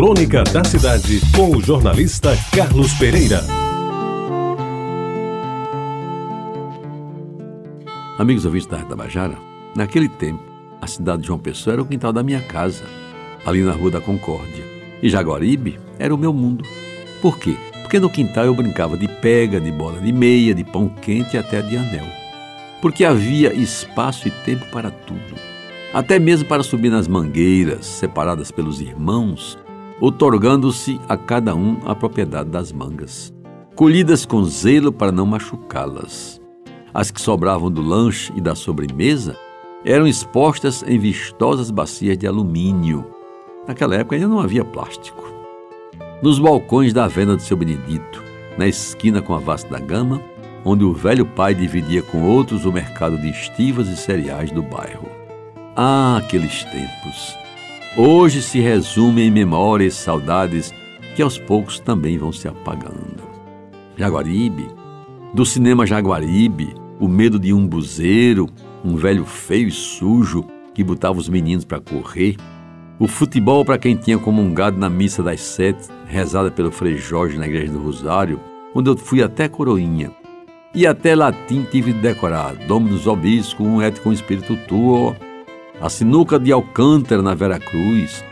Crônica da Cidade, com o jornalista Carlos Pereira. Amigos ouvintes da Tabajara, naquele tempo, a cidade de João Pessoa era o quintal da minha casa, ali na Rua da Concórdia. E Jaguaribe era o meu mundo. Por quê? Porque no quintal eu brincava de pega, de bola de meia, de pão quente e até de anel. Porque havia espaço e tempo para tudo. Até mesmo para subir nas mangueiras, separadas pelos irmãos, otorgando-se a cada um a propriedade das mangas, colhidas com zelo para não machucá-las. As que sobravam do lanche e da sobremesa eram expostas em vistosas bacias de alumínio. Naquela época ainda não havia plástico. Nos balcões da venda do seu Benedito, na esquina com a Vasta da Gama, onde o velho pai dividia com outros o mercado de estivas e cereais do bairro. Ah, aqueles tempos! Hoje se resume em memórias e saudades que aos poucos também vão se apagando. Jaguaribe, do cinema Jaguaribe, o medo de um buzeiro, um velho feio e sujo que botava os meninos para correr, o futebol para quem tinha comungado na missa das sete, rezada pelo Frei Jorge na igreja do Rosário, onde eu fui até coroinha. E até latim tive de decorar, Obisco, um et com espírito tuo, a sinuca de Alcântara, na Vera Cruz,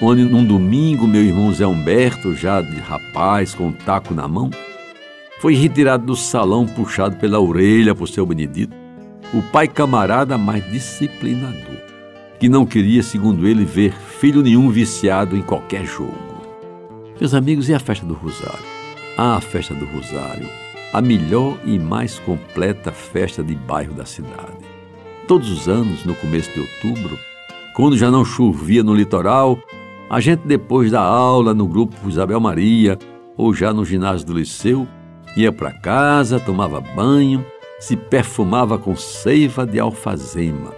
onde num domingo meu irmão Zé Humberto, já de rapaz, com um taco na mão, foi retirado do salão puxado pela orelha por seu Benedito, o pai camarada mais disciplinador, que não queria, segundo ele, ver filho nenhum viciado em qualquer jogo. Meus amigos, e a festa do Rosário? Ah, a festa do Rosário, a melhor e mais completa festa de bairro da cidade. Todos os anos, no começo de outubro, quando já não chovia no litoral, a gente, depois da aula no grupo Isabel Maria ou já no ginásio do liceu, ia para casa, tomava banho, se perfumava com seiva de alfazema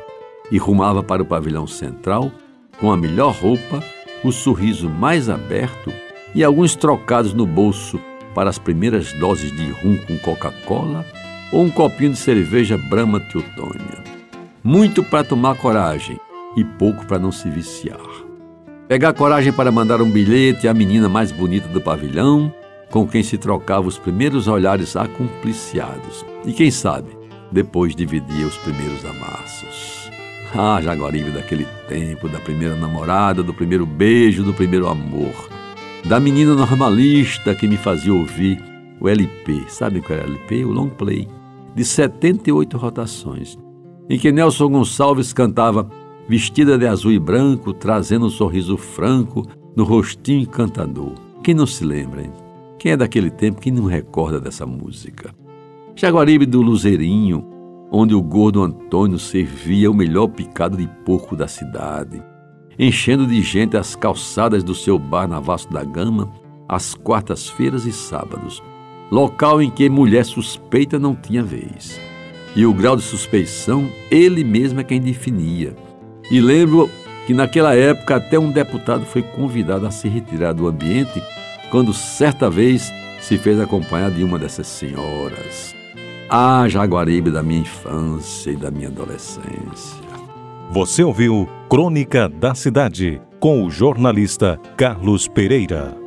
e rumava para o pavilhão central com a melhor roupa, o sorriso mais aberto e alguns trocados no bolso para as primeiras doses de rum com Coca-Cola ou um copinho de cerveja Brahma Teutônia muito para tomar coragem e pouco para não se viciar. Pegar coragem para mandar um bilhete à menina mais bonita do pavilhão, com quem se trocava os primeiros olhares acumpliciados. E quem sabe, depois dividia os primeiros amassos. Ah, Jaguaribe daquele tempo, da primeira namorada, do primeiro beijo, do primeiro amor. Da menina normalista que me fazia ouvir o LP. Sabe qual era o LP? O long play. De 78 rotações em que Nelson Gonçalves cantava vestida de azul e branco, trazendo um sorriso franco no rostinho encantador. Quem não se lembra, hein? Quem é daquele tempo que não recorda dessa música? Jaguaribe do Luzeirinho, onde o gordo Antônio servia o melhor picado de porco da cidade, enchendo de gente as calçadas do seu bar na Vasco da Gama, às quartas-feiras e sábados, local em que mulher suspeita não tinha vez e o grau de suspeição ele mesmo é quem definia. E lembro que naquela época até um deputado foi convidado a se retirar do ambiente quando certa vez se fez acompanhar de uma dessas senhoras. Ah, Jaguaribe da minha infância e da minha adolescência. Você ouviu Crônica da Cidade com o jornalista Carlos Pereira.